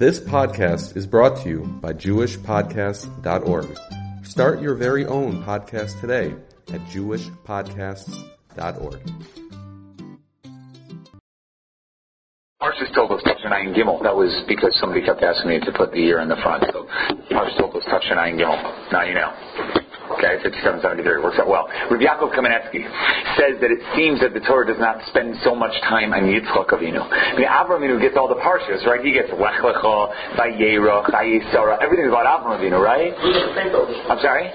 This podcast is brought to you by JewishPodcasts.org. Start your very own podcast today at JewishPodcasts.org. Parshas Toldos Tafshin Gimel. That was because somebody kept asking me to put the year in the front. So Parshas Toldos Tafshin Gimel. Now you know. Okay, 5773 works out well. Rabbi Yaakov Kamenetsky says that it seems that the Torah does not spend so much time on Yitzchak Avinu. I mean, Avram Avinu gets all the parshas, right? He gets Lech Lecha, Vayera, Chayei Sarah, everything about Avram Avinu, right? I'm sorry?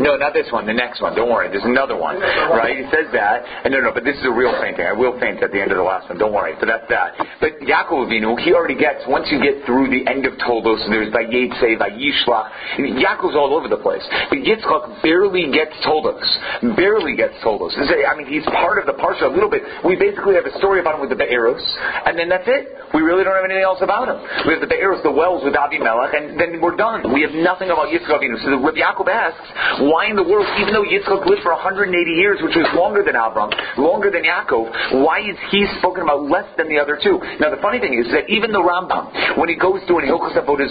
No, not this one. The next one. Don't worry. There's another one, right? He says that. And no, no, but this is a real fainting. I will faint at the end of the last one. Don't worry. So that's that. But Yaakov Avinu, he already gets once you get through the end of Toldos. There's Vayetze, Vayishlach. Yaakov's all over the place. But Yitzchak barely gets Toldos. Barely gets Toldos. I mean, he's part of the parsha a little bit. We basically have a story about him with the Be'eros, and then that's it. We really don't have anything else about him. We have the Be'eros, the wells with Avimelech, and then we're done. We have nothing about Yitzchak Avinu. So Rabbi Yaakov asks, why in the world, even though Yitzchak lived for 180 years, which was longer than Avram, longer than Yaakov, why is he spoken about less than the other two? Now the funny thing is that even the Rambam, when he goes through in Hilchos Avodah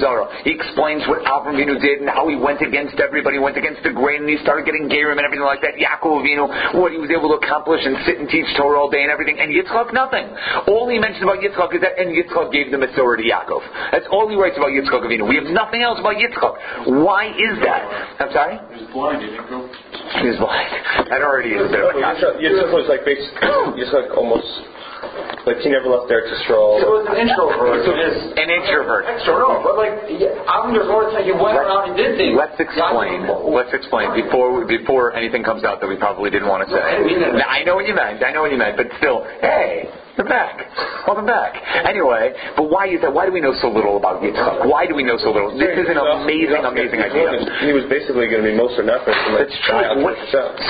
he explains what Avram Avinu did and how he went against everybody, went against the grain, and he started getting Gerim and everything like that. Yaakov Avinu, what he was able to accomplish and sit and teach Torah all day and everything. And Yitzchak, nothing. All he mentions about Yitzchak is that, and Yitzchak gave the Masorah to Yaakov. That's all he writes about Yitzchak Avinu. We have nothing else about Yitzchak. Why is that? I'm sorry? He was blind, he didn't go. He was blind. That already is a bit of a Yitzchak, Yitzchak was like basically, Yitzchak almost, like he never left Eretz Yisrael. He was an introvert. An introvert. Extra, no, but like, yeah, I'm your Lord, he went around and did things. Let's explain. Let's explain before before anything comes out that we probably didn't want to say. I didn't mean that. I know what you meant. I know what you meant, but still, hey, they're back. Welcome back. Anyway, but why is that? Why do we know so little about Yitzchak? Why do we know so little? This is an amazing, amazing idea. He was basically going to be most or nothing. From like That's true. What,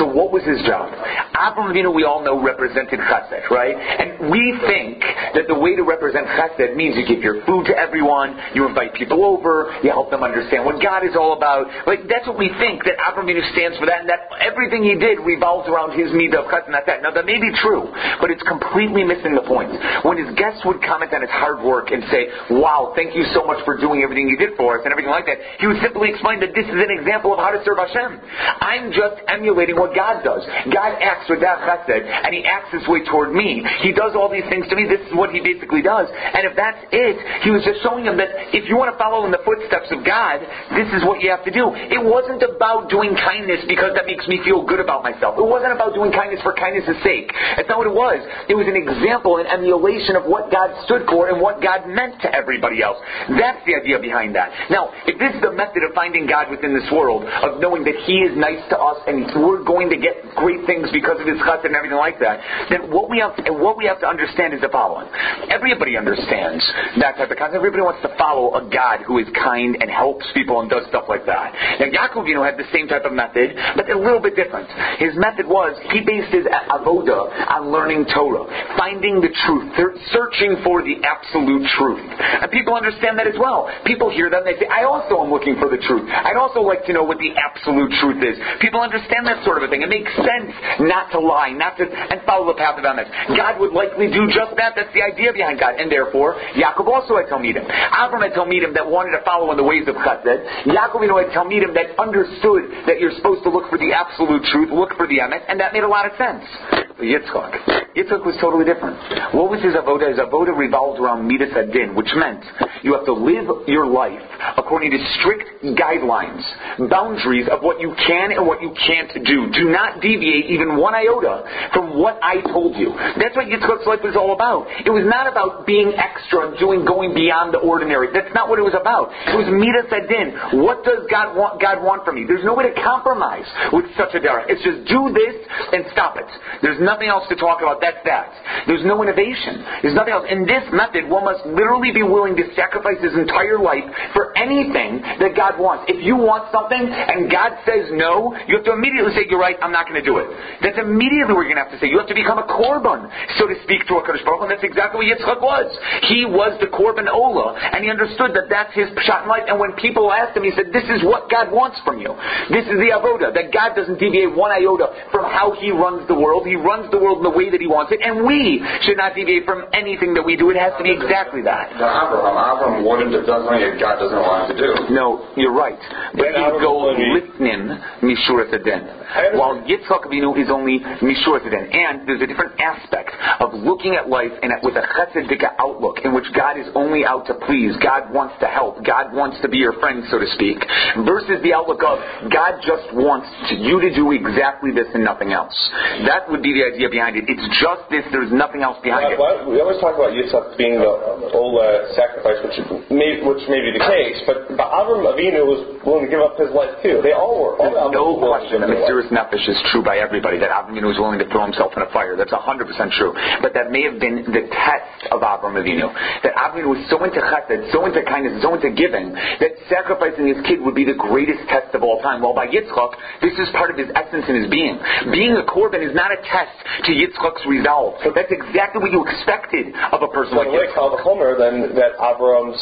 so what was his job? Avinu, we all know, represented chesed, right? And we think that the way to represent chesed means you give your food to everyone, you invite people over, you help them understand what God is all about. Like, that's what we think, that Avinu stands for that, and that everything he did revolves around his midah of chesed, and that's that. Now, that may be true, but it's completely missing the point. When his guests would comment on his hard work and say, wow, thank you so much for doing everything you did for us, and everything like that, he would simply explain that this is an example of how to serve Hashem. I'm just emulating what God does. God acts that chesed, and he acts this way toward me. He does all these things to me. This is what he basically does. And if that's it, he was just showing him that if you want to follow in the footsteps of God, this is what you have to do. It wasn't about doing kindness because that makes me feel good about myself. It wasn't about doing kindness for kindness' sake. That's not what it was. It was an example and emulation of what God stood for and what God meant to everybody else. That's the idea behind that. Now, if this is the method of finding God within this world, of knowing that He is nice to us and we're going to get great things because of His and everything like that, then what we have what we have to understand is the following. Everybody understands that type of concept. Everybody wants to follow a God who is kind and helps people and does stuff like that. Now, Yaakov, you know, had the same type of method, but a little bit different. His method was he based his avoda on learning Torah, finding the truth, searching for the absolute truth. And people understand that as well. People hear that and they say, I also am looking for the truth. I'd also like to know what the absolute truth is. People understand that sort of a thing. It makes sense not to lie, not to, and follow the path of Emes. God would likely do just that. That's the idea behind God. And therefore, Yaakov also had Talmidim. Avram had Talmidim that wanted to follow in the ways of Chesed. Yaakov, you know, had Talmidim that understood that you're supposed to look for the absolute truth, look for the Emes, and that made a lot of sense. Yitzchak, Yitzchak was totally different. What was his avoda? His avoda revolved around midas adin, which meant you have to live your life according to strict guidelines, boundaries of what you can and what you can't do. Do not deviate even one iota from what I told you. That's what Yitzchak's life was all about. It was not about being extra and doing going beyond the ordinary. That's not what it was about. It was midas adin. What does God want? God want from me? There's no way to compromise with such a derech. It's just do this and stop it. There's nothing else to talk about. That's that. There's no innovation. There's nothing else. In this method, one must literally be willing to sacrifice his entire life for anything that God wants. If you want something and God says no, you have to immediately say, "You're right. I'm not going to do it." That's immediately what you're going to have to say. You have to become a korban, so to speak, to a Baruch and that's exactly what Yitzchak was. He was the korban ola, and he understood that that's his pshat in life. And when people asked him, he said, "This is what God wants from you. This is the avoda. That God doesn't deviate one iota from how He runs the world. He runs runs the world in the way that He wants it, and we should not deviate from anything that we do. It has to be exactly that. Now, Abraham, Abraham wouldn't have done something that God doesn't want him to do. No, you're right. But Then he'd Abraham go would lifnim mishurat adin. While Yitzchak Avinu is only mishurat adin. And there's a different aspect of looking at life and at, with a chesedika outlook in which God is only out to please. God wants to help. God wants to be your friend, so to speak. Versus the outlook of God just wants to, you to do exactly this and nothing else. That would be the idea behind it. It's just this. There's nothing else behind it. Why- we always talk about Yitzhak being the whole uh, sacrifice, which may, which may be the case, but, but Avram Avinu was willing to give up his life too. They all were. All the There's no Avrams were willing to question that give up their life. Mesiris Nefesh is true by everybody, that Avram Avinu was willing to throw himself in a fire. That's 100% true. But that may have been the test of Avram Avinu. That Avram was so into chesed, so into kindness, so into giving, that sacrificing his kid would be the greatest test of all time. While by Yitzchak, this is part of his essence and his being. Being a korban is not a test to Yitzchak's resolve. So that's exactly what you expected of a person like the way, Yitzchak. Kal Vachomer, then that Avram's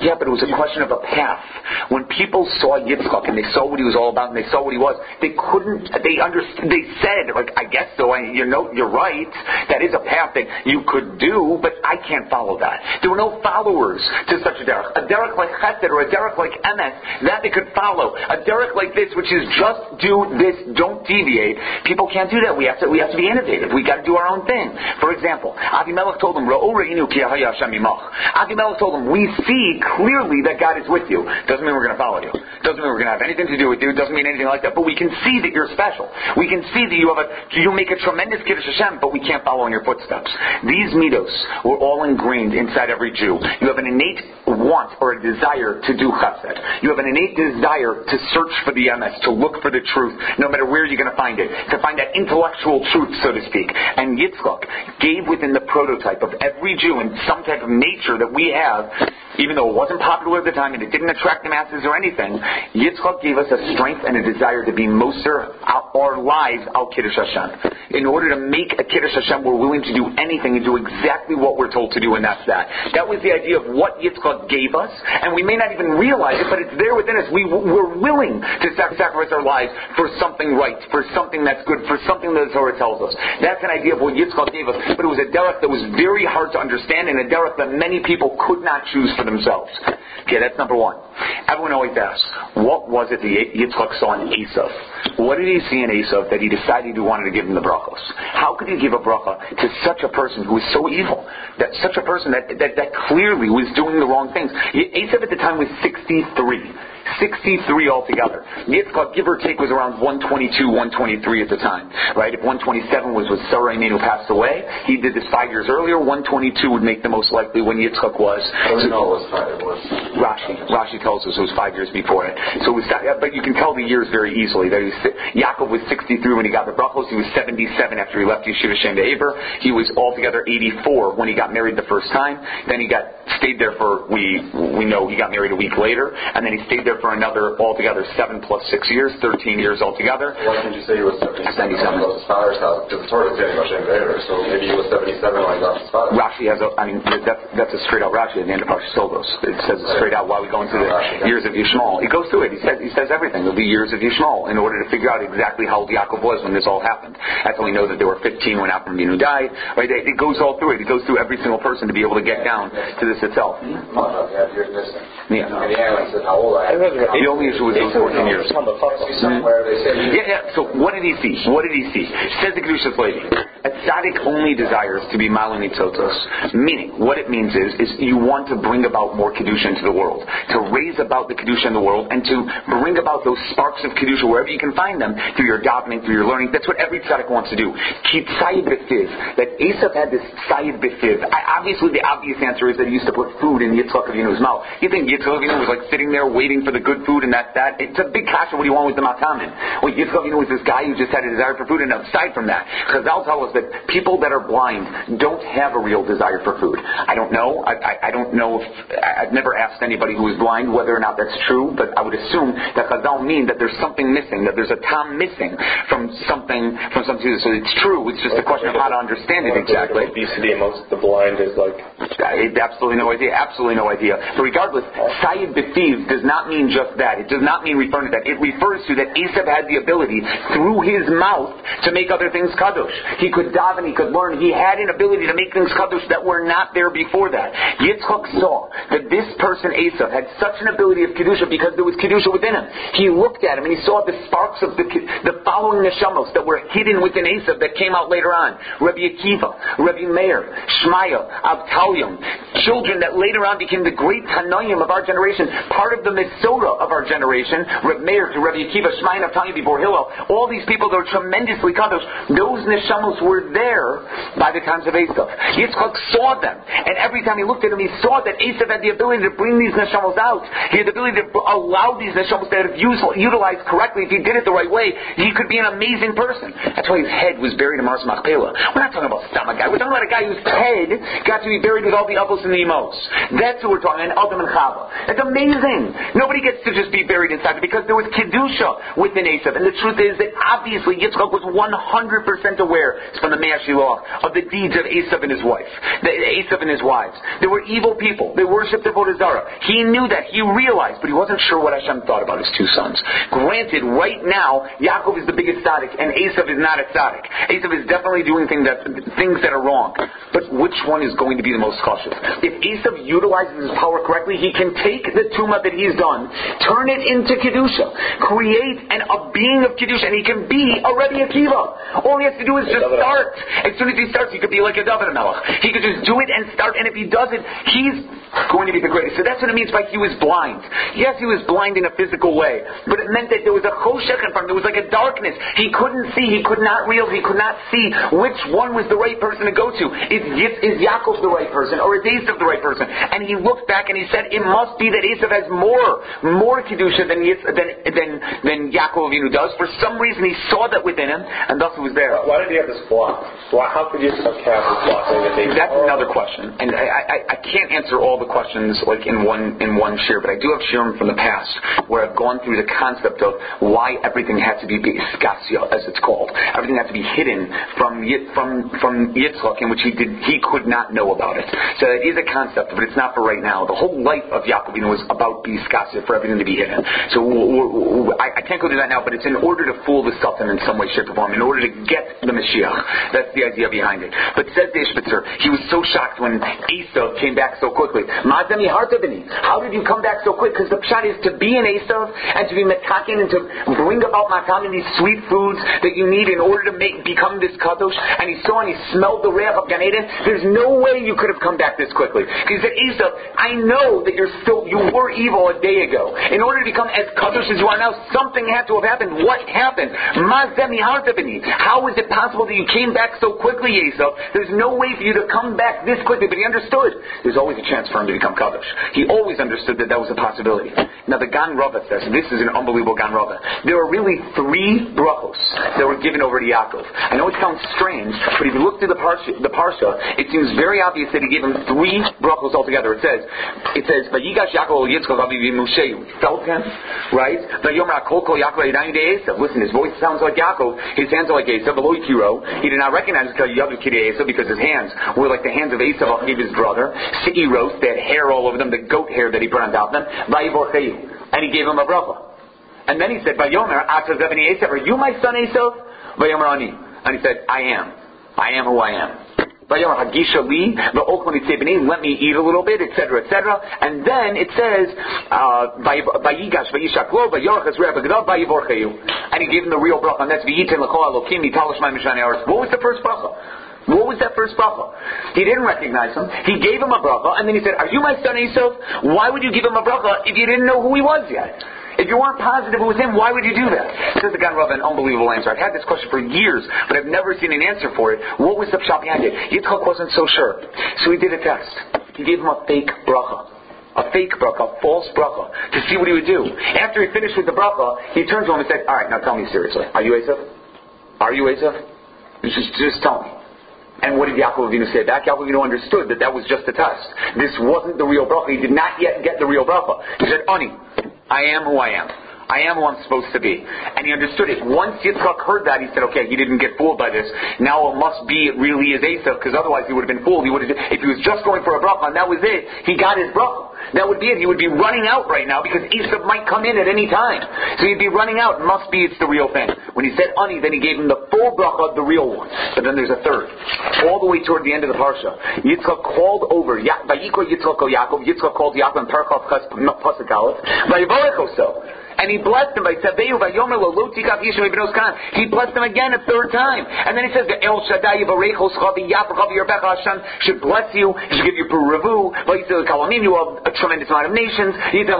Yeah, but it was a question of a path. When people saw Yitzchak and they saw what he was all about and they saw what he was, they couldn't. They understood. They said, like, I guess so. I, you know, you're right. That is a path that you could do, but I can't follow that. There were no followers to such a derek. A derek like Chesed or a derek like Emes, that they could follow. A derek like this, which is just do this, don't deviate. People can't do that. We have to. We have to be innovative. We got to do our own thing. For example, Avimelech told them. Avimelech told them, "We see clearly that God is with you. Doesn't mean we're going to follow you. Doesn't mean we're going to have anything to do with you. Doesn't mean anything like that. But we can see that you're special. We can see that you have a you make a tremendous kiddush Hashem, but we can't follow in your footsteps. These mitos were all ingrained inside every Jew. You have an innate want or a desire to do chesed. You have an innate desire to search for the Emes, to look for the truth, no matter where you're going to find it, to find that intellectual truth, so to speak. And Yitzchak gave within the prototype of every Jew in some type of nature that we have, even though it wasn't popular at the time and it didn't attract the masses or anything, Yitzchak gave us a strength and a desire to be Moser our lives al Kiddush Hashem. In order to make a Kiddush Hashem, we're willing to do anything and do exactly what we're told to do, and that's that. That was the idea of what Yitzchak gave us, and we may not even realize it, but it's there within us. We, we're willing to sacrifice our lives for something right, for something that's good, for something that the Torah tells us. That's an idea of what Yitzchak gave us, but it was a derech that was very hard to understand, and a derech that many people could not choose for themselves. Okay, that's number one. Everyone always asks, what was it that Yitzchak saw in Esav? What did he see in Esav that he decided he wanted to give him the brachos? How could he give a bracha to such a person who is so evil? That such a person that, that, that clearly was doing the wrong things. Esav at the time was 63. 63 altogether. Yitzchak, give or take, was around 122, 123 at the time, right? If 127 was when Sarah who passed away, he did this five years earlier. 122 would make the most likely when Yitzchak was. So, no, it was five. It was. Rashi. Rashi tells us it was five years before it. So it was, but you can tell the years very easily. That he was, Yaakov was 63 when he got the brachos. He was 77 after he left Yeshiva Shem to Eber. He was altogether 84 when he got married the first time. Then he got stayed there for we we know he got married a week later, and then he stayed there for another altogether seven plus six years, 13 years altogether. Why didn't you say he was 77? 77. When he was his father's house, because the Torah is getting Hashem later, so maybe he was 77 when he left his father. Rashi has a, I mean, that's, that's a straight out Rashi at the end of Parshas Toldos. It says it straight out while we go into the years of Yishmael. He goes through it. He says, he says everything. There'll be years of Yishmael in order to figure out exactly how old Yaakov was when this all happened. That's how we know that there were 15 when Avram Avinu died. Right? It it goes all through it. It goes through every single person to be able to get down to this itself. No, yeah, you're missing. Yeah. The analyst hmm. said how old I only issue was those 14 years. Somewhere Yeah, yeah. So what did he see? What did he see? Says the Kedushas Levi. A tzaddik only desires to be malani tzotos. Meaning, what it means is, is you want to bring about more kedusha into the world, to raise about the kedusha in the world, and to bring about those sparks of kedusha wherever you can find them through your davening, through your learning. That's what every tzaddik wants to do. Keep tzayid befiv. That Esav had this tzayid befiv. I, obviously, the obvious answer is that he used to put food in Yitzchak Avinu's mouth. You think Yitzchak Avinu was like sitting there waiting for the good food, and that's that? It's a big kasha. What do you want with the matamim? Well, Yitzchak Avinu was this guy who just had a desire for food, and aside from that, Chazal tell us that people that are blind don't have a real desire for food. I don't know. I, I, I don't know if I've never asked anybody who is blind whether or not that's true, but I would assume that Chazal mean that there's something missing, that there's a tam missing from something from something. So it's true. It's just a question of how to understand it exactly. Obesity amongst the blind is like I absolutely no idea, absolutely no idea. But regardless, tzayid befiv does not mean just that. It does not mean referring to that. It refers to that Esav had the ability through his mouth to make other things kadosh. He could daven, he could learn. He had an ability to make things kadosh that were not there before that. Yitzchak saw that this person Esav had such an ability of kedusha because there was kedusha within him. He looked at him and he saw the sparks of the the following neshamos that were hidden within Esav that came out later on. Rabbi Akiva, Rabbi Meir, Shmaya, Avtalyon, children that later on became the great Tannaim of our generation, part of the Of our generation, Rabbi Meir to Akiva, Shmaya, and Avtalyon before Hillel. All these people that are tremendously kadosh, those neshamos were there by the times of Esav. Yitzchak saw them, and every time he looked at them, he saw that Esav had the ability to bring these neshamos out. He had the ability to allow these neshamos have used, utilized correctly. If he did it the right way, he could be an amazing person. That's why his head was buried in Mars Machpelah. We're not talking about some guy. We're talking about a guy whose head got to be buried with all the apples and the emos. That's who we're talking about, Adam and Chava. It's amazing. Nobody gets to just be buried inside because there was Kedusha within Esav. And the truth is that obviously Yitzchak was 100% aware from the Me'ashiloch of the deeds of Esav and his wife, the, Esav and his wives. They were evil people. They worshipped the Vodazara. He knew that. He realized, but he wasn't sure what Hashem thought about his two sons. Granted, right now, Yaakov is the biggest tzaddik, and Esav is not a tzaddik. Esav is definitely doing things that, things that are wrong. But which one is going to be the most cautious? If Esav utilizes his power correctly, he can take the tumah that he's done, turn it into Kedusha, create an, a being of Kedusha, and he can be a Rebbe Akiva. All he has to do is just start. As soon as he starts, he could be like a David Melech. He could just do it and start, and if he does it, he's going to be the greatest. So that's what it means by he was blind. Yes, he was blind in a physical way, but it meant that there was a choshech in front of him. There was like a darkness. He couldn't see. He could not realize. He could not see which one was the right person to go to. Is, is Yaakov the right person, or is Esav the right person? And he looked back and he said, it must be that Esav has more, more kedusha than than than than Yaakov Avinu does. For some reason, he saw that within him, and thus it was there. Why did he have this block? Why, how could Yitzchak have this block? That's another question, and I, I, I can't answer all the questions like in one in one share, but I do have shiurim from the past where I've gone through the concept of why everything had to be iskasya, as it's called. Everything had to be hidden from from from Yitzchak, in which he did he could not know about it. So it is a concept, but it's not for right now. The whole life of Yaakov was about iskasya, for everything to be hidden. So I, I, can't go through that now, but it's in order to fool the Satan in some way, shape, or form, in order to get the Mashiach. That's the idea behind it. But says the Ishbitzer, he was so shocked when Esau came back so quickly. How did you come back so quick? Because the pshat is to be an Esau and to be metakin and to bring about matam and these sweet foods that you need in order to make become this kadosh. And he saw and he smelled the reach of Gan Eden. There's no way you could have come back this quickly. He said, Esau, I know that you're still you were evil a day ago. In order to become as kadosh as you are now, something had to have happened. What happened? How is it possible that you came back so quickly, Esau? There's no way for you to come back this quickly. But he understood. There's always a chance for him to become kadosh. He always understood that that was a possibility. Now the Gan Rava says, this is an unbelievable Gan Rava. There are really three brachos that were given over to Yaakov. I know it sounds strange, but if you look through the parsha, the parsha it seems very obvious that he gave him three brachos altogether. It says, it says, Vayigash Yaakov Yitzchak Aviv Moshe. Felt him, right? Listen, his voice sounds like Yaakov. His hands are like Esav. He did not recognize Esav because his hands were like the hands of Esav, his brother. Seiros, they had hair all over them, the goat hair that he burned out of them. And he gave him a bracha. And then he said, Vayomer, Esav, are you my son Esav? Vayomer Ani. And he said, I am. I am who I am. Let me eat a little bit, etc., etc. And then it says, uh, by shaklow bayorkas revag by and he gave him the real bracha, and that's V eatelho alokimi, talish my aris. What was the first bracha? What was that first bracha? He didn't recognize him. He gave him a bracha, and then he said, "Are you my son Esau? Why would you give him a bracha if you didn't know who he was yet?" If you weren't positive it was him, why would you do that? Says the Gan Rav, an unbelievable answer. I've had this question for years, but I've never seen an answer for it. What was the shot behind it? Yitzchak wasn't so sure. So he did a test. He gave him a fake bracha a fake bracha, a false bracha, to see what he would do. After he finished with the bracha, he turned to him and said, All right, now tell me seriously. Are you Esav? Are you Esav? Just, just tell me. And what did Yaakov Avinu say back? Yaakov Avinu understood that that was just a test. This wasn't the real bracha. He did not yet get the real bracha. He said, Ani, I am who I am. I am who I'm supposed to be. And he understood it. Once Yitzchak heard that, he said, okay, he didn't get fooled by this. Now it must be, it really is Esav, because otherwise he would have been fooled. He would have, if he was just going for a bracha that was it, he got his bracha. That would be it. He would be running out right now because Esav might come in at any time. So he'd be running out. Must be it's the real thing. When he said ani, then he gave him the full bracha of the real one. But then there's a third. All the way toward the end of the parsha, Yitzchak called over. Vayikra Yitzchak Yaakov. Yitzchak called Yaakov and Perkov Pasuk Aleph. so and he blessed him by Sabehu by Yomer Lo Ibnos He blessed him again a third time. And then he says, the El Shaddai Yivarechos Chavi Yapachavi Yerbecha Hashem should bless you, he should give you Puravu, Vayisel Kalamim, you have a tremendous amount of nations. He gives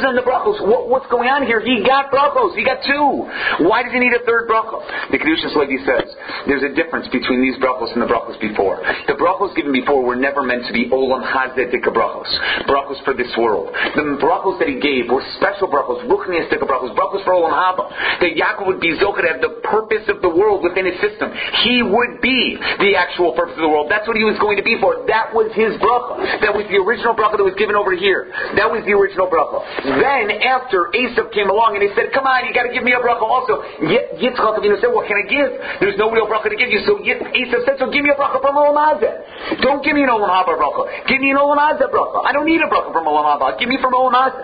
them the brachos. What, what's going on here? He got brachos. He got two. Why does he need a third bracha? The Kedushas Levi says, there's a difference between these brachos and the brachos before. The brachos given before were never meant to be Olam Hazedik brachos. Brachos for this world. The brachos brachos that he gave were special brachos, ruchniistic brachos, brachos for Olam Haba. That Yaakov would be Zochar to have the purpose of the world within his system. He would be the actual purpose of the world. That's what he was going to be for. That was his bracha. That was the original bracha that was given over here. That was the original bracha. Then after Esav came along and he said, "Come on, you got to give me a bracha also." Yitzchak Avinu said, "What can I give? There's no real bracha to give you." So Esav said, "So give me a bracha from Olam Hazeh. Don't give me an Olam Haba bracha. Give me an Olam Hazeh bracha. I don't need a bracha from Olam Haba. Give me from Olam Hazeh."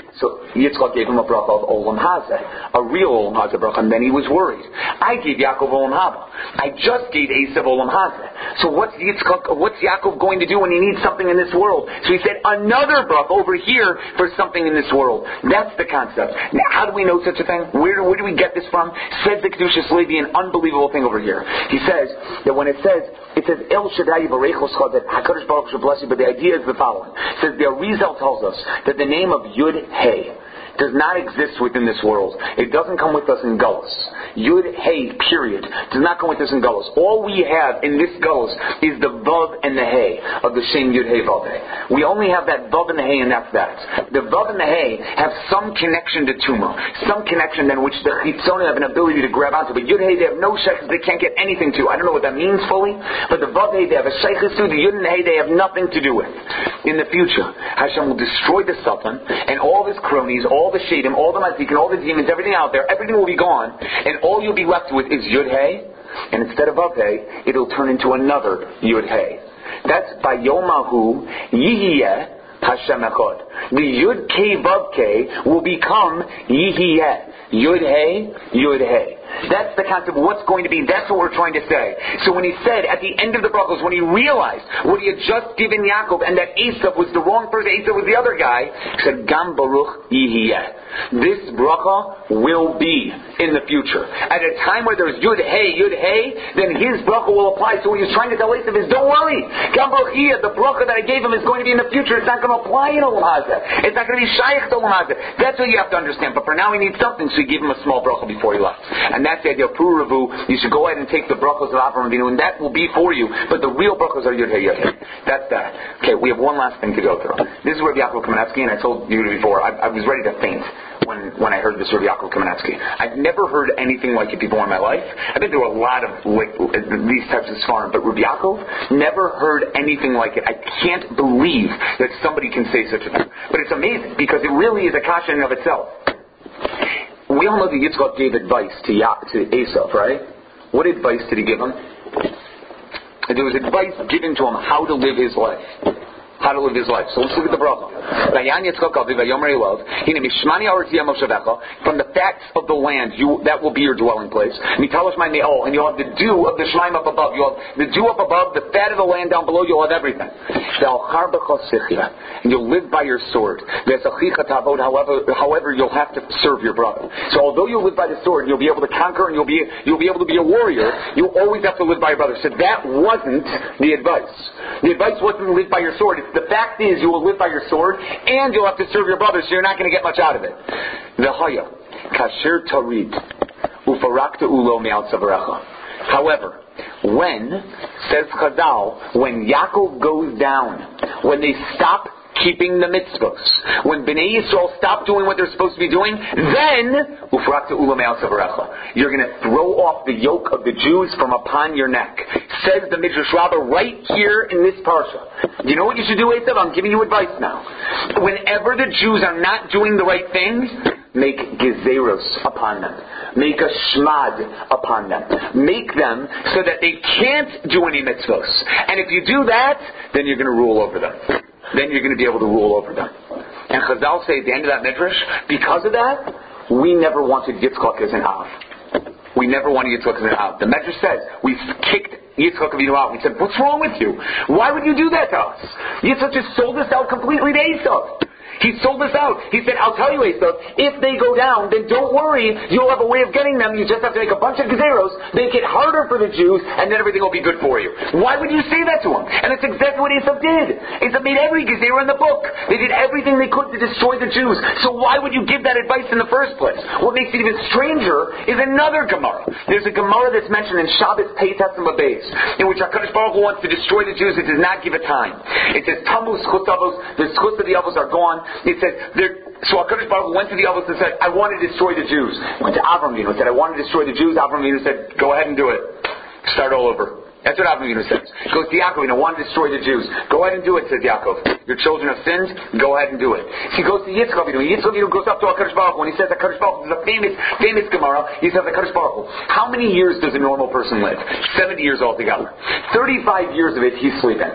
So Yitzchak gave him a bracha of Olam Hazeh, a real Olam Hazeh bracha, and then he was worried. I gave Yaakov Olam Haba. I just gave Esav Olam Hazeh. So what's Yitzchak, what's Yaakov going to do when he needs something in this world? So he said another bracha over here for something in this world. That's the concept. Now, how do we know such a thing? Where, where do we get this from? Says the Kedushas Levi an unbelievable thing over here. He says that when it says it says El Shaddai that Hakadosh Baruch should bless you, but the idea is the following. It says the Arizal tells us that the name of Yud Hey does not exist within this world. It doesn't come with us in Gullus. Yud Hey, period, does not come with us in Gullus. All we have in this Gullus is the Vav and the Hey of the same Yud Hey Vav Hey. We only have that Vav and the Hey, and that's that. The Vav and the Hey have some connection to Tuma, some connection then which the Chitzoni have an ability to grab onto. But Yud Hey, they have no sheikhs, they can't get anything to. I don't know what that means fully, but the Vav Hey, they have a sheikhs to. The Yud and Hey, they have nothing to do with. In the future, Hashem will destroy the Satan and all his cronies, all the Shadim, all the Mazikin, all the demons, everything out there, everything will be gone, and all you'll be left with is Yud Hey, and instead of Vav Hey, it'll turn into another Yud Hey. That's by Yomahu Yihiyeh Hashem Echad. The Yud K Vav K will become Yihiyeh. Yud Hey, Yud Hey. That's the concept of what's going to be. That's what we're trying to say. So when he said at the end of the brachos, when he realized what he had just given Yaakov and that Esav was the wrong person, Esav was the other guy, he said, Gam Baruch Yihiyeh. This bracha will be in the future. At a time where there's Yud Hey, Yud Hey, then his bracha will apply. So what he's trying to tell Esav is, don't worry. Gam Baruch Yihiyeh, the bracha that I gave him is going to be in the future. It's not going to apply in Olam Hazeh. It's not going to be Shaykh to Olam Hazeh. That's what you have to understand. But for now he needs something, so he gave him a small bracha before he left. And that's the idea of Puravu. You should go ahead and take the brachos of Avram Avinu, and that will be for you. But the real brachos are Yud Hey. That's that. Okay, we have one last thing to go through. This is Rabbi Yaakov Kamenetsky, and I told you before, I, I was ready to faint when, when I heard this Rabbi Yaakov Kamenetsky. I've never heard anything like it before in my life. I think there were a lot of like, these types of svarim, but Rabbi Yaakov never heard anything like it. I can't believe that somebody can say such a thing. But it's amazing because it really is a kasha in of itself we all know that Yitzchak gave advice to, ya- to Esav, right? What advice did he give him? There was advice given to him how to live his life how to live his life. So let's look at the bracha. From the facts of the land, you, that will be your dwelling place. And you'll have the dew of the Shemaim up above. You'll have the dew up above, the fat of the land down below, you'll have everything. And you'll live by your sword. However, however, you'll have to serve your brother. So although you'll live by the sword, you'll be able to conquer and you'll be, you'll be able to be a warrior, you'll always have to live by your brother. So that wasn't the advice. The advice wasn't to live by your sword. It's the fact is, you will live by your sword, and you'll have to serve your brothers, so you're not going to get much out of it. Kasher tarid, ufarakta ulo However, when, says Chazal, when Yaakov goes down, when they stop keeping the mitzvahs. When Bnei Yisrael stop doing what they're supposed to be doing, then you're going to throw off the yoke of the Jews from upon your neck. Says the Midrash Rabbah right here in this parsha. You know what you should do, Esav? I'm giving you advice now. Whenever the Jews are not doing the right things, make gezeros upon them. Make a shmad upon them. Make them so that they can't do any mitzvos. And if you do that, then you're going to rule over them. Then you're going to be able to rule over them. And Chazal say at the end of that midrash, because of that, we never wanted Yitzchak as an Av. We never wanted Yitzchak as an Av. The midrash says we kicked Yitzchak Avinu out. We said, "What's wrong with you? Why would you do that to us?" Yitzchak just sold us out completely to Esau. He sold us out. He said, I'll tell you, Esav, if they go down, then don't worry. You'll have a way of getting them. You just have to make a bunch of gazeros, make it harder for the Jews, and then everything will be good for you. Why would you say that to him? And it's exactly what Esav did. Esav made every gazero in the book. They did everything they could to destroy the Jews. So why would you give that advice in the first place? What makes it even stranger is another Gemara. There's a Gemara that's mentioned in Shabbos Peitas and Babes, in which HaKadosh Baruch Hu wants to destroy the Jews. It does not give a time. It says, Tamu schut the schut of the avos are gone. It says, so HaKadosh Baruch went to the elders and said, I want to destroy the Jews. Went to Avram and said, I want to destroy the Jews. Avram said, go ahead and do it. Start all over. That's what Avram Avinu says. He goes to Yaakov, I want to destroy the Jews. Go ahead and do it, says Yaakov. Your children have sinned, go ahead and do it. He goes to Yitzchak Avinu. Yitzchak Avinu goes up to HaKadosh Baruch and he says, HaKadosh Baruch is a famous, famous Gemara. He says, HaKadosh Baruch how many years does a normal person live? 70 years altogether. 35 years of it, he's sleeping.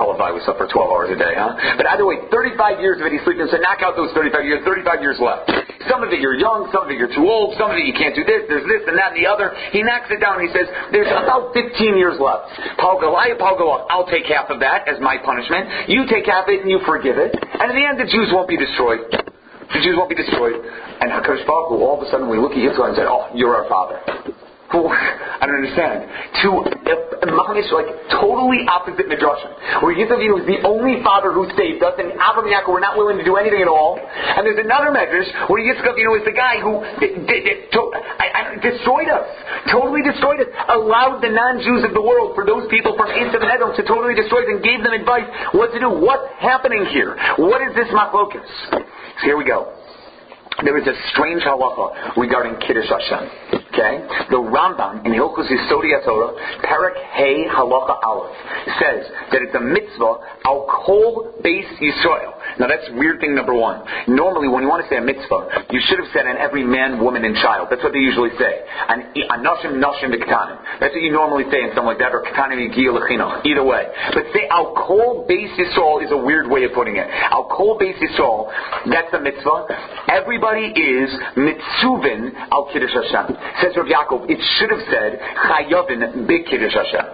Halavai was up for 12 hours a day, huh? But either way, 35 years of he's sleeping, so knock out those 35 years, 35 years left. Some of it you're young, some of it you're too old, some of it you can't do this, there's this and that and the other. He knocks it down and he says, there's about 15 years left. Palgalai, Palgalach, I'll take half of that as my punishment. You take half of it and you forgive it. And in the end, the Jews won't be destroyed. The Jews won't be destroyed. And HaKadosh Baruch Hu, all of a sudden we look at Yitzchak and say, oh, you're our father. I don't understand. To uh, mamish like totally opposite midrashim, where Yitzchak is the only father who saved us, and and Yaakov were not willing to do anything at all. And there's another medrash where Yitzchak is the guy who did, did, did, to, I, I, destroyed us, totally destroyed us, allowed the non-Jews of the world, for those people from east of Netherlands, to totally destroy us, and gave them advice what to do. What's happening here? What is this machlokas? So here we go there is a strange halacha regarding Kiddush Hashem. Okay? The Rambam in Hilchus Yesodei Torah, Parak Hey Halacha Aleph, says that it's a mitzvah al kol beis Yisrael. Now that's weird thing number one. Normally, when you want to say a mitzvah, you should have said on every man, woman, and child. That's what they usually say. And anashim, nashim, ketanim. That's what you normally say in something like that, or ketanim Either way. But say al kol beis Yisrael is a weird way of putting it. Al kol beis Yisrael, that's a mitzvah. Everybody is mitzuvin al kiddush Hashem. Says Rav Yaakov, it should have said chayavin b'kiddush Hashem.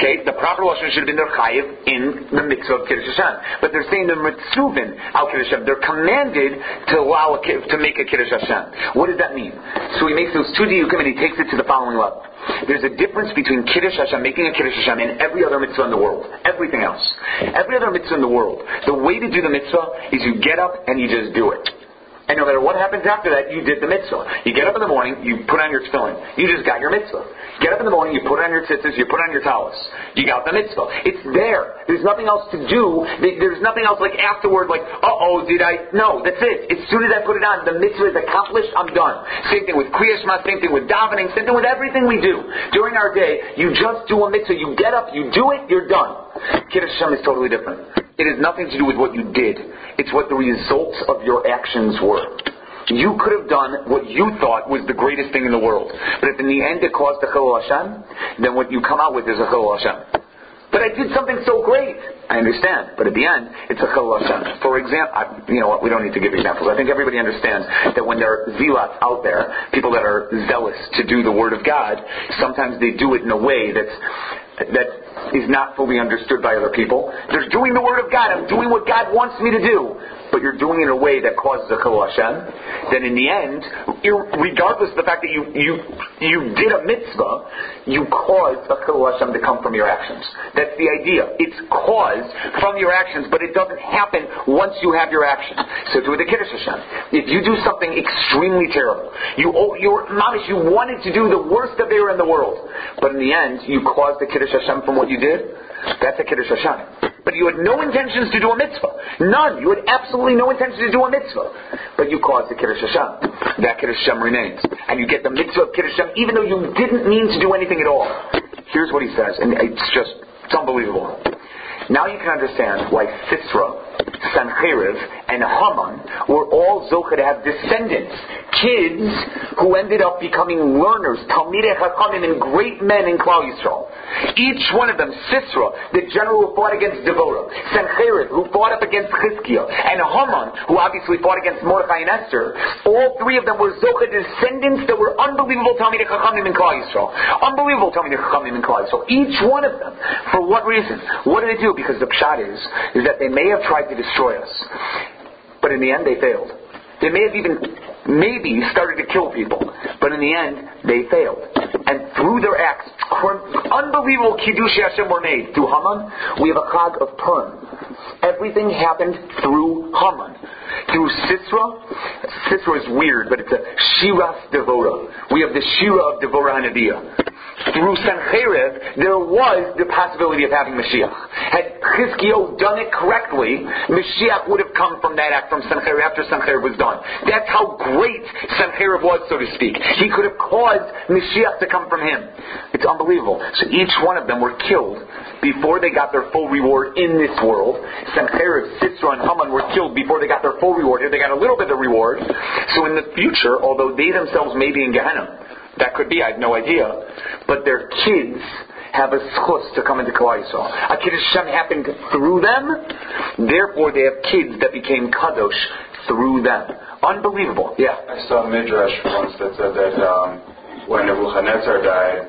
Okay, the proper lashon should have been their chayiv in the mitzvah of kiddush Hashem, but they're saying they're mitzuvin al kiddush Hashem. They're commanded to allow a, to make a kiddush Hashem. What does that mean? So he makes those two diyukim and he takes it to the following level. There's a difference between Kiddush Hashem, making a Kiddush Hashem, and every other mitzvah in the world. Everything else. Every other mitzvah in the world. The way to do the mitzvah is you get up and you just do it. And no matter what happens after that, you did the mitzvah. You get up in the morning, you put on your tefillin. You just got your mitzvah. Get up in the morning, you put on your tzitzis, you put on your talis. You got the mitzvah. It's there. There's nothing else to do. There's nothing else like afterward, like, uh-oh, did I? No, that's it. As soon as I put it on, the mitzvah is accomplished, I'm done. Same thing with Kriya same thing with davening, same thing with everything we do. During our day, you just do a mitzvah. You get up, you do it, you're done. Kiddush Hashem is totally different. It has nothing to do with what you did. It's what the results of your actions were. You could have done what you thought was the greatest thing in the world. But if in the end it caused a Chilul Hashem, then what you come out with is a Chilul Hashem. But I did something so great. I understand. But at the end, it's a Chilul Hashem. For example, I, you know what, we don't need to give examples. I think everybody understands that when there are zealots out there, people that are zealous to do the Word of God, sometimes they do it in a way that's that is not fully understood by other people. They're doing the Word of God. I'm doing what God wants me to do. But you're doing it in a way that causes a Chilul Hashem. Then in the end, regardless of the fact that you, you, you did a mitzvah, you caused a Chilul Hashem to come from your actions. That's the idea. It's caused from your actions, but it doesn't happen once you have your actions. So do the Kiddush Hashem. If you do something extremely terrible, you, oh, you're, mamish, you wanted to do the worst of there in the world, but in the end, you caused the Kiddush Hashem from what you did, that's a Kiddush Hashem. But you had no intentions to do a mitzvah. None. You had absolutely no intention to do a mitzvah. But you caused the Kiddush Hashem. That Kiddush Hashem remains. And you get the mitzvah of Kiddush Hashem even though you didn't mean to do anything at all. Here's what he says, and it's just, it's unbelievable. Now you can understand why Sisra Sancheriv, and Haman were all Zocha to have descendants, kids who ended up becoming learners, Talmidei Chachamim, and great men in Klal Yisrael. Each one of them, Sisra, the general who fought against Devorah, Sancheriv, who fought up against Chizkiah, and Haman, who obviously fought against Mordechai and Esther, all three of them were Zocha descendants that were unbelievable Talmidei Chachamim in Klal Yisrael. Unbelievable Talmidei Chachamim in Klal Yisrael. Each one of them. For what reason? What did they do? Because the pshat is, is that they may have tried to destroy us. But in the end, they failed. They may have even, maybe, started to kill people. But in the end, they failed. And through their acts, unbelievable Kiddush Hashem were made. Through Haman, we have a Chag of Purim. Everything happened through Haman. Through Sisra, Sisra is weird, but it's a Shiras Devora. We have the Shira of Devora Hanabiah through Sancheriv, there was the possibility of having Mashiach. Had Chizkiyo done it correctly, Mashiach would have come from that act from Sancheriv after Sancheriv was done. That's how great Sancheriv was, so to speak. He could have caused Mashiach to come from him. It's unbelievable. So each one of them were killed before they got their full reward in this world. Sancheriv, Sisra, and Haman were killed before they got their full reward. Here they got a little bit of reward. So in the future, although they themselves may be in Gehenna, that could be, I have no idea. But their kids have a schus to come into Klal Yisrael. A Kiddush Hashem happened through them, therefore they have kids that became Kadosh through them. Unbelievable. Yeah. I saw a midrash once that said that um, when Nebuchadnezzar died,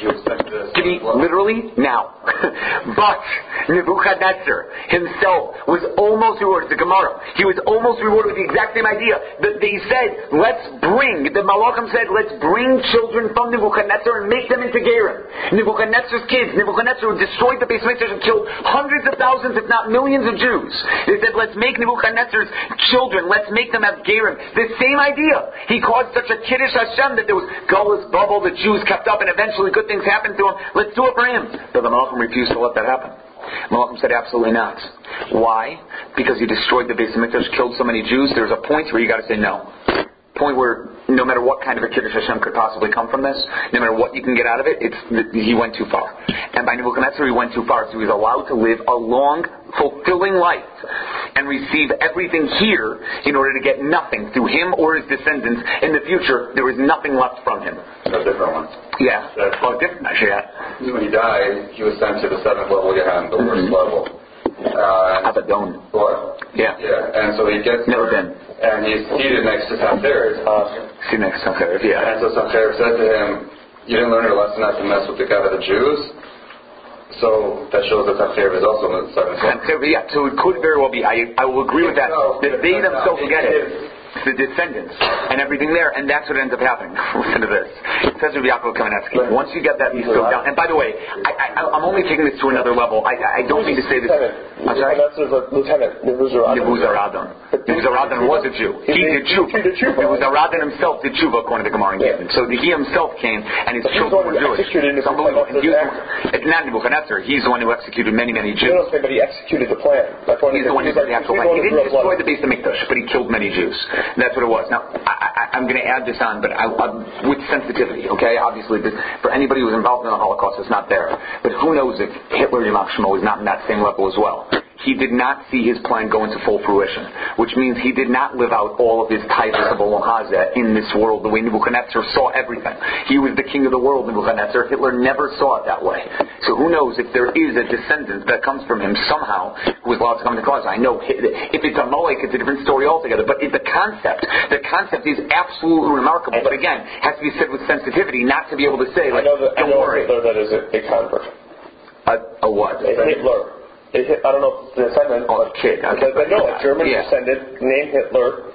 to be literally now. but Nebuchadnezzar himself was almost rewarded. The Gemara. He was almost rewarded with the exact same idea. That they said, let's bring, the Malachim said, let's bring children from Nebuchadnezzar and make them into Gerim. Nebuchadnezzar's kids. Nebuchadnezzar who destroyed the base and killed hundreds of thousands, if not millions of Jews. They said, let's make Nebuchadnezzar's children, let's make them have Gerim. The same idea. He caused such a Kiddush Hashem that there was Gullus Bavel the Jews kept up and eventually good things happened to him. Let's do it for him. But the Malachim refused to let that happen. Malachim said absolutely not. Why? Because he destroyed the base of Mikdash, killed so many Jews. There's a point where you got to say no. Point where no matter what kind of a Kiddush Hashem could possibly come from this, no matter what you can get out of it, it's, he went too far. And by Nebuchadnezzar, he went too far, so he was allowed to live a long, fulfilling life and receive everything here in order to get nothing through him or his descendants. In the future, there was nothing left from him. A different one. Yeah. That's oh, different, actually, yeah. When he died, he was sent to the seventh level Gehenna, the worst Mm-hmm. level. Uh, Abaddon. what? Yeah. Yeah, and so he gets Never there, been. and he's seated next to Sancheriv. See next to okay. Yeah. And so Sancheriv said to him, you didn't learn your lesson not to mess with the God of the Jews? So that shows that Sancheriv is also in the seventh And level. yeah, so it could very well be. I, I will agree with that. No, That they no, themselves no, get it it. The descendants and everything there, and that's what ends up happening. Listen to this. It says Rabbi Yaakov Kamenetsky. Once you get that, go down. And by the way, I, I, I'm only taking this to another level. I, I don't mean to say this. I'm sorry. A lieutenant. Nebuchadnezzar. Nebuzaradan. Nebuzaradan was a Jew. He did tshuva. Nebuzaradan himself did tshuva according to the Gemara in Gittin. So he himself came and his children were Jewish. It's unbelievable. And he was- It's not Nebuchadnezzar. He's the one who executed many, many Jews. No, no, but he executed the plan. Point He's the one who did the actual plan. He didn't destroy the base of Mikdash, but he killed many Jews. And that's what it was. Now, I, I'm going to add this on, but I, I, with sensitivity, okay? Obviously, this, for anybody who's involved in the Holocaust, it's not there. But who knows if Hitler Yamach Shemo is not in that same level as well. He did not see his plan go into full fruition, which means he did not live out all of his titles of Olam Hazeh in this world the way Nebuchadnezzar saw everything. He was the king of the world, Nebuchadnezzar. Hitler never saw it that way. So who knows if there is a descendant that comes from him somehow who is allowed to come into cause. I know if it's a Molech, it's a different story altogether. But the concept, the concept is absolutely remarkable. But again, has to be said with sensitivity, not to be able to say I like, know that I don't know worry. Hitler that is a, a convert. A, a what? A Hitler. A Hit- I don't know if it's a descendant. But, kid. But no, a German Yeah. descendant named Hitler.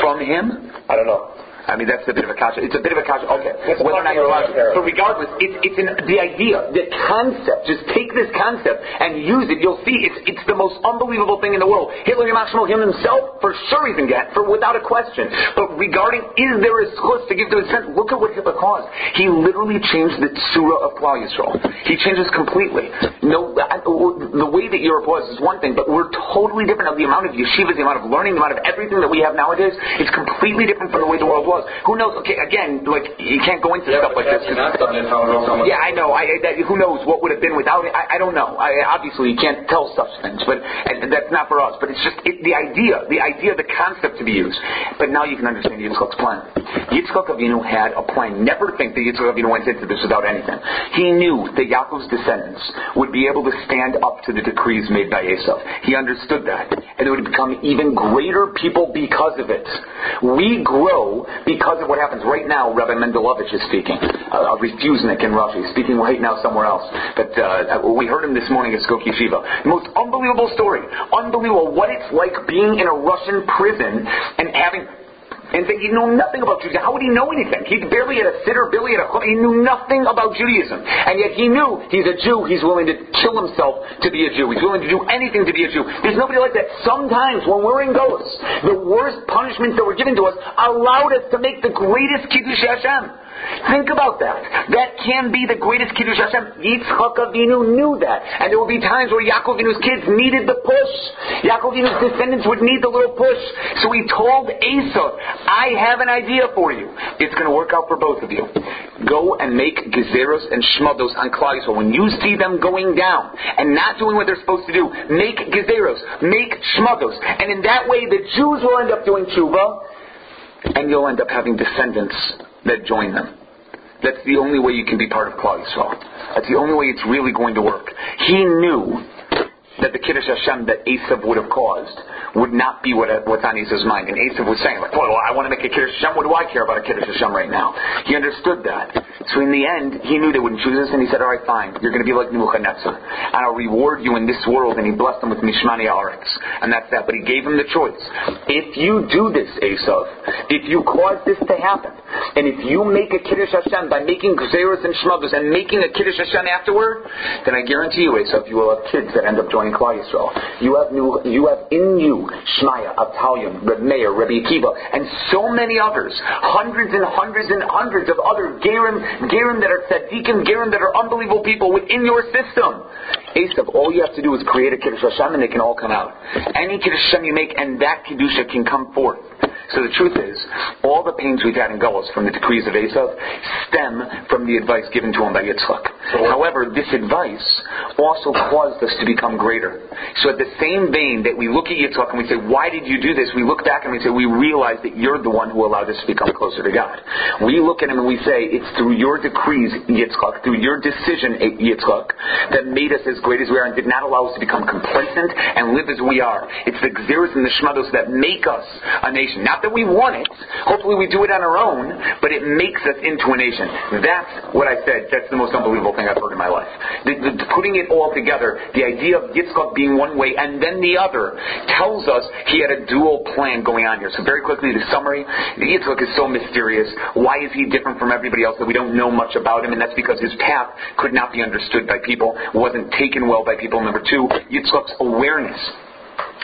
From him? I don't know. I mean, that's a bit of a kasha. It's a bit of a kasha. Okay. It's Whether or not you're allowed to. But regardless, it's, it's an, the idea, the concept. Just take this concept and use it. You'll see it's, it's the most unbelievable thing in the world. Hitler Yamach Shemo, him himself, for sure he's in get, for without a question. But regarding, is there a schus to give to his son? Look at what Hitler caused. He literally changed the surah of Klal Yisrael. He changes completely. No, I- the way that Europe was is one thing, but we're totally different. Of the amount of yeshivas, the amount of learning, the amount of everything that we have nowadays is completely different from the way the world was. Who knows? Okay, again, like you can't go into Yeah, stuff like this. Not something how how much. Yeah, I know. I, that, who knows what would have been without it? I, I don't know. I, obviously, you can't tell such things, but and that's not for us. But it's just it, the idea, the idea, the concept to be used. But now you can understand Yitzchak's plan. Yitzchak Avinu had a plan. Never think that Yitzchak Avinu went into this without anything. He knew that Yaakov's descendants would be able to stand up to the decrees made by Esav. He understood that, and they would become even greater people because of it. We grow because of what happens right now. Rabbi Mendelevich is speaking. Uh, a refusenik in Russia. He's speaking right now somewhere else. But uh, we heard him this morning at Skokie Yeshiva. Most unbelievable story. Unbelievable what it's like being in a Russian prison and having and he knew nothing about Judaism. How would he know anything? He barely had a sitter, barely had a he knew nothing about Judaism. And yet he knew he's a Jew, he's willing to kill himself to be a Jew. He's willing to do anything to be a Jew. There's nobody like that. Sometimes when we're in Gullus, the worst punishments that were given to us allowed us to make the greatest Kiddush Hashem. Think about that. That can be the greatest Kiddush Hashem. Yitzchak Avinu knew that. And there will be times where Yaakov Avinu's kids needed the push. Yaakov Avinu's descendants would need the little push. So he told Esav, I have an idea for you. It's going to work out for both of you. Go and make gezeros and shmados on Klal Yisrael. When you see them going down and not doing what they're supposed to do, make gezeros, make shmados. And in that way, the Jews will end up doing tshuva, and you'll end up having descendants that join them. That's the only way you can be part of Klal Yisrael. That's the only way it's really going to work. He knew that the Kiddush Hashem that Esav would have caused would not be what, what's on Esav's mind. And Esav was saying, like, well, I want to make a Kiddush Hashem. What do I care about a Kiddush Hashem right now? He understood that. So in the end, he knew they wouldn't choose us, and he said, all right, fine. You're going to be like Nebuchadnezzar. And I'll reward you in this world. And he blessed them with Mishmani Aretz. And that's that. But he gave him the choice. If you do this, Esav, if you cause this to happen, and if you make a Kiddush Hashem by making Gzeros and Shmados and making a Kiddush Hashem afterward, then I guarantee you, Esav, you will have kids that end up joining Klal Yisrael. You have new, you have in you Shmaya, Avtalyon, Reb Meir, Rabbi Akiva, and so many others, hundreds and hundreds and hundreds of other Gerim, Gerim that are tzaddikim, Gerim that are unbelievable people within your system. Esav, all you have to do is create a Kiddush Hashem and they can all come out. Any Kiddush Hashem you make and that Kiddusha can come forth. So the truth is, all the pains we've had in Gullus from the decrees of Esav stem from the advice given to him by Yitzchak. However, this advice also caused us to become greater. So at the same vein that we look at Yitzchak and we say, why did you do this? We look back and we say, we realize that you're the one who allowed us to become closer to God. We look at him and we say, it's through your decrees, Yitzchak, through your decision, Yitzchak, that made us as great as we are and did not allow us to become complacent and live as we are. It's the Gzeros and the Shmados that make us a nation. Not that we want it. Hopefully we do it on our own, but it makes us into a nation. That's what I said. That's the most unbelievable thing I've heard in my life. The, the, putting it all together, the idea of Yitzchak being one way and then the other, tells us he had a dual plan going on here. So very quickly, the summary, Yitzchak is so mysterious. Why is he different from everybody else that we don't know much about him? And that's because his path could not be understood by people, wasn't taken well by people. Number two, Yitzchak's awareness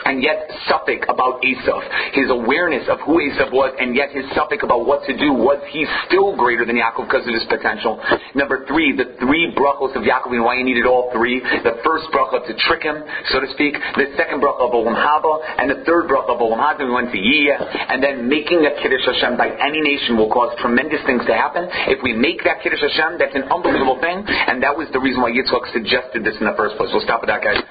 and yet suffix about Esav. His awareness of who Esav was, and yet his suffix about what to do was he still greater than Yaakov because of his potential. Number three, the three brachos of Yaakov and why he needed all three. The first bracha to trick him, so to speak. The second bracha of Olam Haba, and the third bracha of Olam Haba. We went to Yiyah, and then making a Kiddush Hashem by any nation will cause tremendous things to happen. If we make that Kiddush Hashem, that's an unbelievable thing, and that was the reason why Yitzchak suggested this in the first place. We'll stop with that, guys.